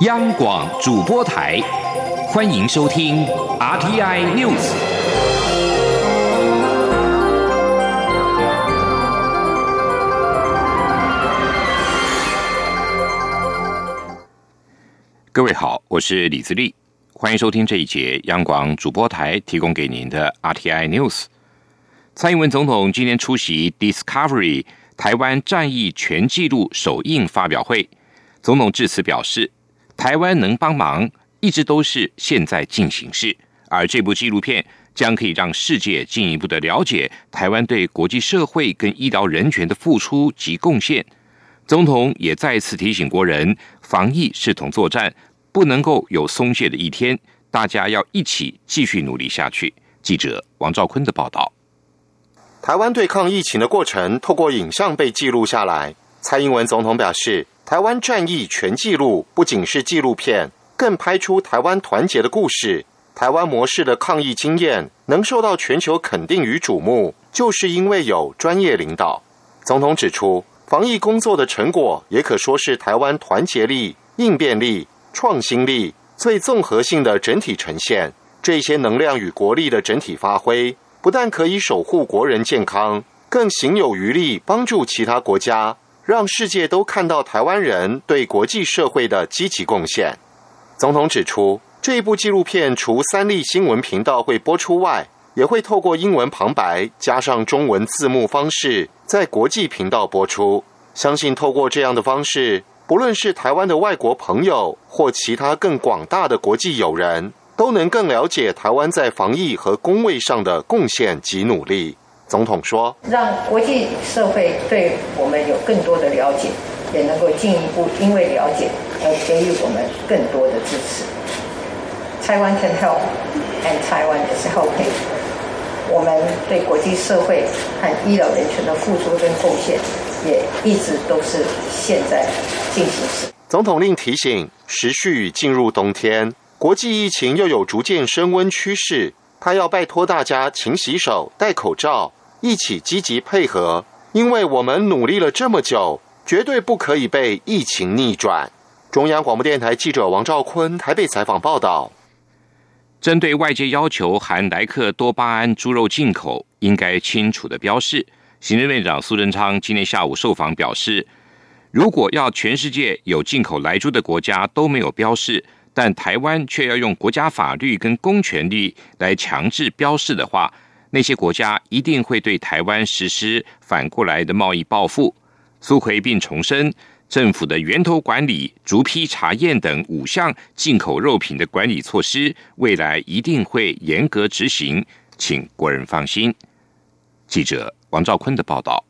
央广主播台，欢迎收听 RTI News。各位好，我是李自立，欢迎收听这一节央广主播台提供给您的 RTI News。蔡英文总统今天出席 Discovery 台湾战役全纪录首映发表会，总统致辞表示。台湾能帮忙，一直都是现在进行式。而这部纪录片将可以让世界进一步的了解台湾对国际社会跟医疗人权的付出及贡献。总统也再次提醒国人，防疫视同作战，不能够有松懈的一天，大家要一起继续努力下去。记者王兆坤的报道：台湾对抗疫情的过程，透过影像被记录下来。蔡英文总统表示。台湾战役全纪录不仅是纪录片，更拍出台湾团结的故事。台湾模式的抗疫经验能受到全球肯定与瞩目，就是因为有专业领导。总统指出，防疫工作的成果也可说是台湾团结力、应变力、创新力最综合性的整体呈现。这些能量与国力的整体发挥，不但可以守护国人健康，更行有余力帮助其他国家。让世界都看到台湾人对国际社会的积极贡献。总统指出，这一部纪录片除三立新闻频道会播出外，也会透过英文旁白加上中文字幕方式，在国际频道播出。相信透过这样的方式，不论是台湾的外国朋友或其他更广大的国际友人，都能更了解台湾在防疫和工位上的贡献及努力。总统说：“让国际社会对我们有更多的了解，也能够进一步因为了解而给予我们更多的支持。Taiwan can help, and Taiwan is helping。我们对国际社会和医疗人权的付出跟贡献，也一直都是现在进行时。”总统令提醒：时序进入冬天，国际疫情又有逐渐升温趋势，他要拜托大家勤洗手、戴口罩。一起积极配合，因为我们努力了这么久，绝对不可以被疫情逆转。中央广播电台记者王兆坤台北采访报道。针对外界要求含莱克多巴胺猪肉进口应该清楚的标示，行政院长苏贞昌今天下午受访表示，如果要全世界有进口莱猪的国家都没有标示，但台湾却要用国家法律跟公权力来强制标示的话。那些国家一定会对台湾实施反过来的贸易报复。苏奎并重申，政府的源头管理、逐批查验等五项进口肉品的管理措施，未来一定会严格执行，请国人放心。记者王兆坤的报道。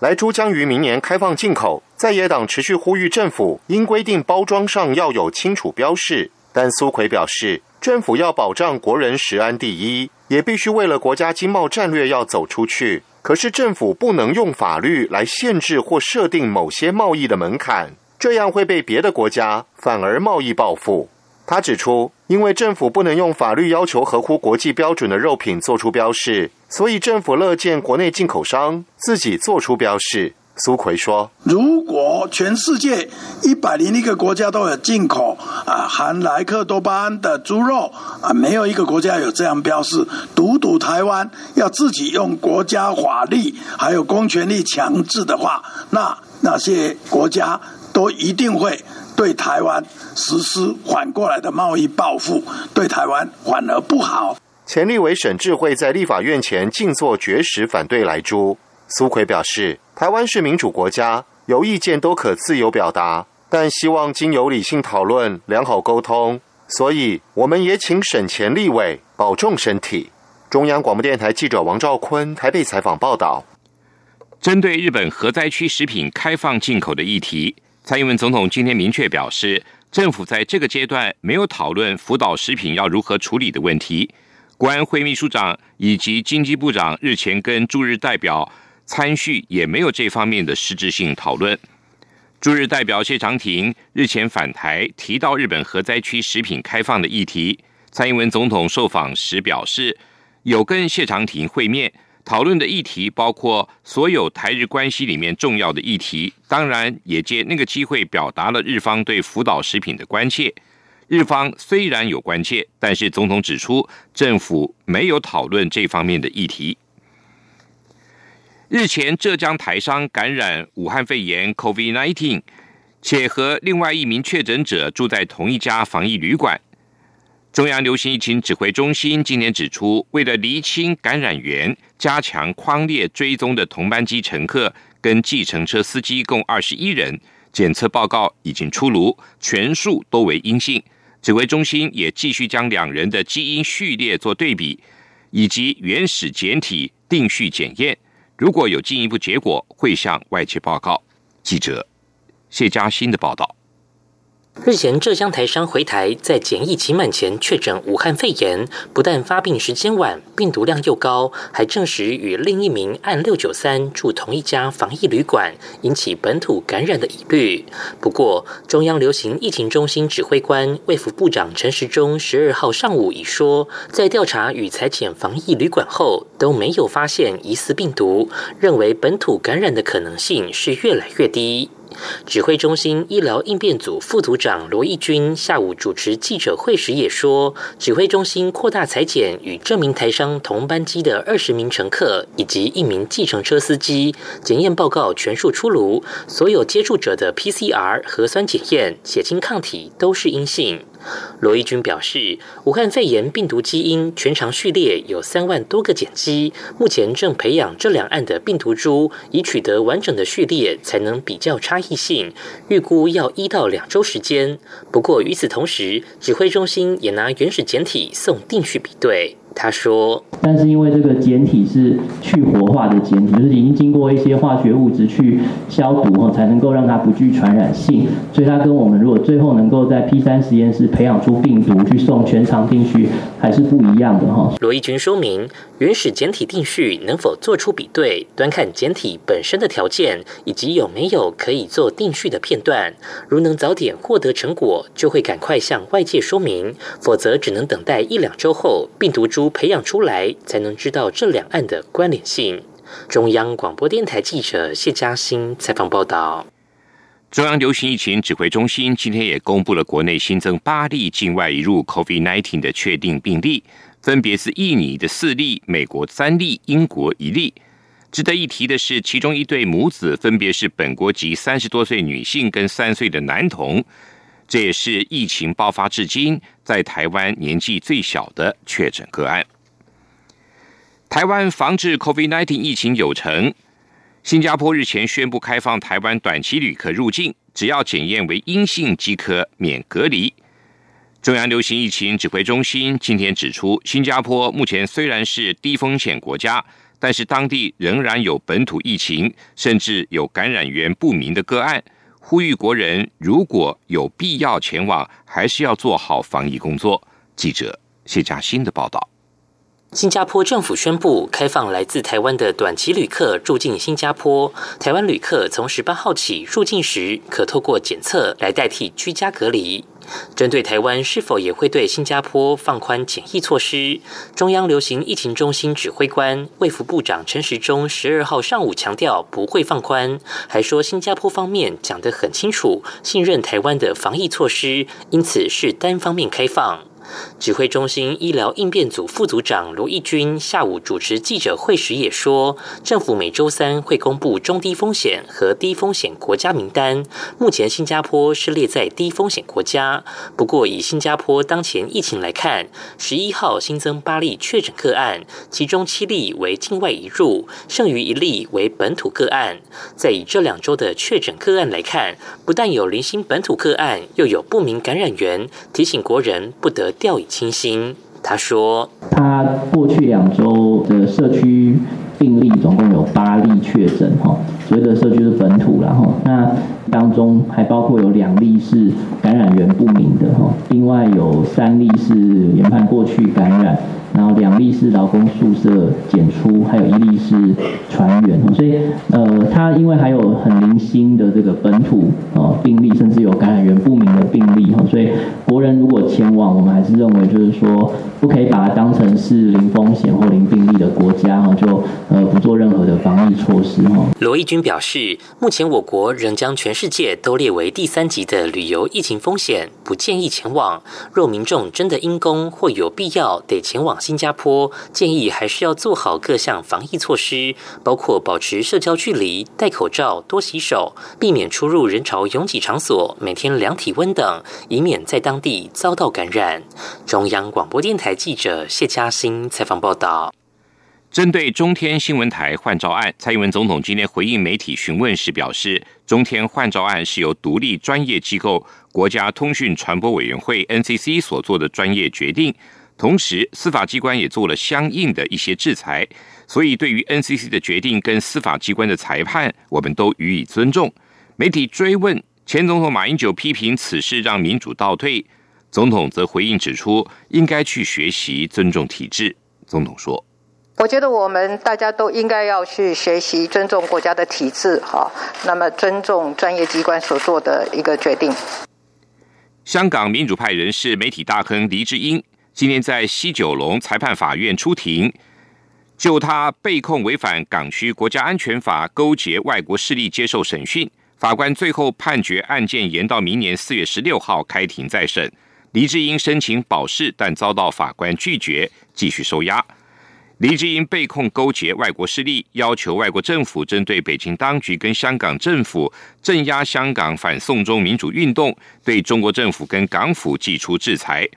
莱猪将于明年开放进口，在野党持续呼吁政府应规定包装上要有清楚标示，但苏奎表示，政府要保障国人食安第一。也必须为了国家经贸战略要走出去，可是政府不能用法律来限制或设定某些贸易的门槛，这样会被别的国家反而贸易报复。他指出，因为政府不能用法律要求合乎国际标准的肉品做出标示，所以政府乐见国内进口商自己做出标示。苏奎说：“如果全世界一百零一个国家都有进口啊含莱克多巴胺的猪肉啊，没有一个国家有这样标示，独独台湾要自己用国家法律还有公权力强制的话，那那些国家都一定会对台湾实施反过来的贸易报复，对台湾反而不好。”前立委沈智慧在立法院前静坐绝食反对莱猪。苏奎表示。台湾是民主国家，有意见都可自由表达，但希望经由理性讨论、良好沟通。所以，我们也请省前立委保重身体。中央广播电台记者王兆坤台北采访报道。针对日本核灾区食品开放进口的议题，蔡英文总统今天明确表示，政府在这个阶段没有讨论福岛食品要如何处理的问题。国安会秘书长以及经济部长日前跟驻日代表。参叙也没有这方面的实质性讨论。驻日代表谢长廷日前返台，提到日本核灾区食品开放的议题。蔡英文总统受访时表示，有跟谢长廷会面，讨论的议题包括所有台日关系里面重要的议题，当然也借那个机会表达了日方对福岛食品的关切。日方虽然有关切，但是总统指出，政府没有讨论这方面的议题。日前，浙江台商感染武汉肺炎 （COVID-19），且和另外一名确诊者住在同一家防疫旅馆。中央流行疫情指挥中心今天指出，为了厘清感染源，加强框列追踪的同班机乘客跟计程车司机共二十一人，检测报告已经出炉，全数都为阴性。指挥中心也继续将两人的基因序列做对比，以及原始简体定序检验，如果有进一步结果，会向外界报告。记者谢佳欣的报道。日前，浙江台商回台，在检疫期满前确诊武汉肺炎，不但发病时间晚，病毒量又高，还证实与另一名案六九三住同一家防疫旅馆，引起本土感染的疑虑。不过，中央流行疫情中心指挥官卫福部长陈时中十二号上午已说，在调查与裁剪防疫旅馆后，都没有发现疑似病毒，认为本土感染的可能性是越来越低。指挥中心医疗应变组副组长罗义军下午主持记者会时也说，指挥中心扩大裁剪与这名台商同班机的二十名乘客以及一名计程车司机，检验报告全数出炉，所有接触者的 PCR 核酸检验、血清抗体都是阴性。罗义军表示，武汉肺炎病毒基因全长序列有三万多个碱基，目前正培养这两岸的病毒株，以取得完整的序列，才能比较差异性。预估要一到两周时间。不过与此同时，指挥中心也拿原始简体送定序比对。他说：“但是因为这个简体是去活化的简体，就是已经经过一些化学物质去消毒后，才能够让它不具传染性。所以它跟我们如果最后能够在 P 三实验室培养出病毒去送全长定序，还是不一样的哈。”罗义军说明，原始简体定序能否做出比对，端看简体本身的条件以及有没有可以做定序的片段。如能早点获得成果，就会赶快向外界说明；否则只能等待一两周后病毒株。培养出来，才能知道这两岸的关联性。中央广播电台记者谢嘉欣采访报道。中央流行疫情指挥中心今天也公布了国内新增八例境外移入 COVID-19 的确定病例，分别是印尼的四例、美国三例、英国一例。值得一提的是，其中一对母子分别是本国籍三十多岁女性跟三岁的男童。这也是疫情爆发至今在台湾年纪最小的确诊个案。台湾防治 COVID-19 疫情有成，新加坡日前宣布开放台湾短期旅客入境，只要检验为阴性即可免隔离。中央流行疫情指挥中心今天指出，新加坡目前虽然是低风险国家，但是当地仍然有本土疫情，甚至有感染源不明的个案。呼吁国人如果有必要前往，还是要做好防疫工作。记者谢佳欣的报道。新加坡政府宣布开放来自台湾的短期旅客入境新加坡。台湾旅客从十八号起入境时，可透过检测来代替居家隔离。针对台湾是否也会对新加坡放宽检疫措施，中央流行疫情中心指挥官卫福部长陈时中十二号上午强调不会放宽，还说新加坡方面讲得很清楚，信任台湾的防疫措施，因此是单方面开放。指挥中心医疗应变组副组长卢义军下午主持记者会时也说，政府每周三会公布中低风险和低风险国家名单。目前新加坡是列在低风险国家，不过以新加坡当前疫情来看，十一号新增八例确诊个案，其中七例为境外移入，剩余一例为本土个案。在以这两周的确诊个案来看，不但有零星本土个案，又有不明感染源，提醒国人不得。掉以清新，他说：“他过去两周的社区病例总共有八例确诊，哈，所谓的社区是本土然后那当中还包括有两例是感染源不明的，哈，另外有三例是研判过去感染。”然后两例是劳工宿舍检出，还有一例是船员，所以呃，他因为还有很零星的这个本土呃病例，甚至有感染源不明的病例哈，所以国人如果前往，我们还是认为就是说，不可以把它当成是零风险或零病例的国家哈，就呃不做任何的防疫措施哈。罗义军表示，目前我国仍将全世界都列为第三级的旅游疫情风险，不建议前往。若民众真的因公或有必要得前往新加坡，建议还是要做好各项防疫措施，包括保持社交距离、戴口罩、多洗手、避免出入人潮拥挤场所、每天量体温等，以免在当地遭到感染。中央广播电台记者谢嘉欣采访报道。针对中天新闻台换照案，蔡英文总统今天回应媒体询问时表示，中天换照案是由独立专业机构国家通讯传播委员会 NCC 所做的专业决定，同时司法机关也做了相应的一些制裁，所以对于 NCC 的决定跟司法机关的裁判，我们都予以尊重。媒体追问前总统马英九批评此事让民主倒退，总统则回应指出，应该去学习尊重体制。总统说。我觉得我们大家都应该要去学习尊重国家的体制，哈，那么尊重专业机关所做的一个决定。香港民主派人士、媒体大亨黎智英今天在西九龙裁判法院出庭，就他被控违反港区国家安全法、勾结外国势力接受审讯。法官最后判决案件延到明年四月十六号开庭再审。黎智英申请保释，但遭到法官拒绝，继续收押。黎智英被控勾结外国势力，要求外国政府针对北京当局跟香港政府镇压香港反送中民主运动，对中国政府跟港府寄出制裁。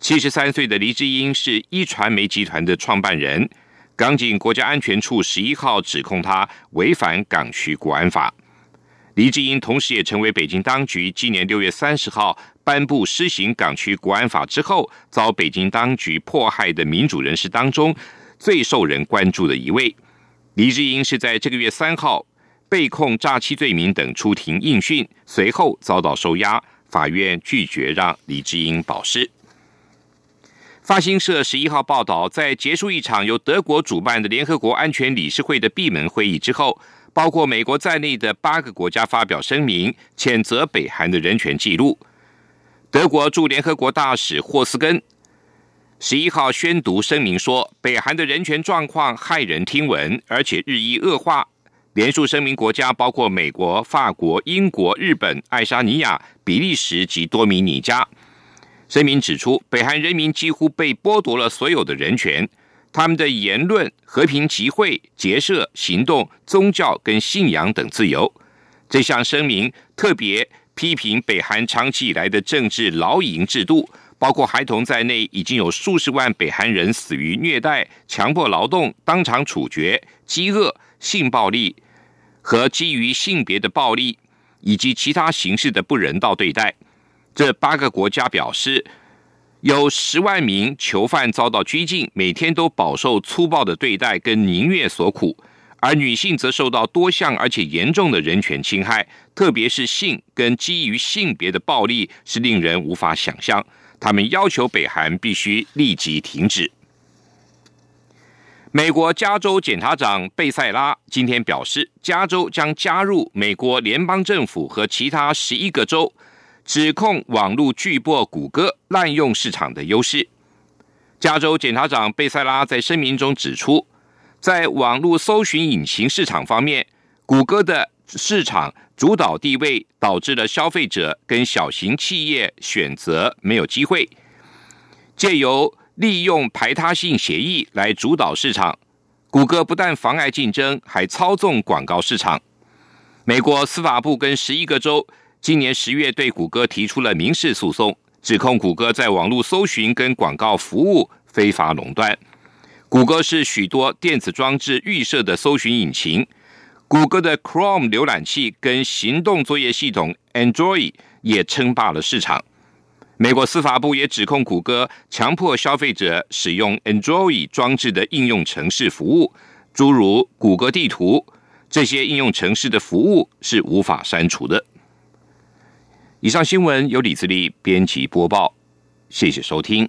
七十三岁的黎智英是一传媒集团的创办人，港警国家安全处十一号指控他违反港区国安法。黎智英同时也成为北京当局今年六月三十号。颁布施行港区国安法之后，遭北京当局迫害的民主人士当中，最受人关注的一位，黎智英是在这个月三号被控诈欺罪名等出庭应讯，随后遭到收押，法院拒绝让黎智英保释。发新社十一号报道，在结束一场由德国主办的联合国安全理事会的闭门会议之后，包括美国在内的八个国家发表声明，谴责北韩的人权记录。德国驻联合国大使霍斯根十一号宣读声明说，北韩的人权状况骇人听闻，而且日益恶化。连署声明国家包括美国、法国、英国、日本、爱沙尼亚、比利时及多米尼加。声明指出，北韩人民几乎被剥夺了所有的人权，他们的言论、和平集会、结社、行动、宗教跟信仰等自由。这项声明特别。批评北韩长期以来的政治劳营制度，包括孩童在内，已经有数十万北韩人死于虐待、强迫劳动、当场处决、饥饿、性暴力和基于性别的暴力，以及其他形式的不人道对待。这八个国家表示，有十万名囚犯遭到拘禁，每天都饱受粗暴的对待跟宁虐所苦。而女性则受到多项而且严重的人权侵害，特别是性跟基于性别的暴力是令人无法想象。他们要求北韩必须立即停止。美国加州检察长贝塞拉今天表示，加州将加入美国联邦政府和其他十一个州指控网络巨擘谷歌滥用市场的优势。加州检察长贝塞拉在声明中指出。在网络搜寻引擎市场方面，谷歌的市场主导地位导致了消费者跟小型企业选择没有机会。借由利用排他性协议来主导市场，谷歌不但妨碍竞争，还操纵广告市场。美国司法部跟十一个州今年十月对谷歌提出了民事诉讼，指控谷歌在网络搜寻跟广告服务非法垄断。谷歌是许多电子装置预设的搜寻引擎，谷歌的 Chrome 浏览器跟行动作业系统 Android 也称霸了市场。美国司法部也指控谷歌强迫消费者使用 Android 装置的应用程式服务，诸如谷歌地图，这些应用程式的服务是无法删除的。以上新闻由李自力编辑播报，谢谢收听。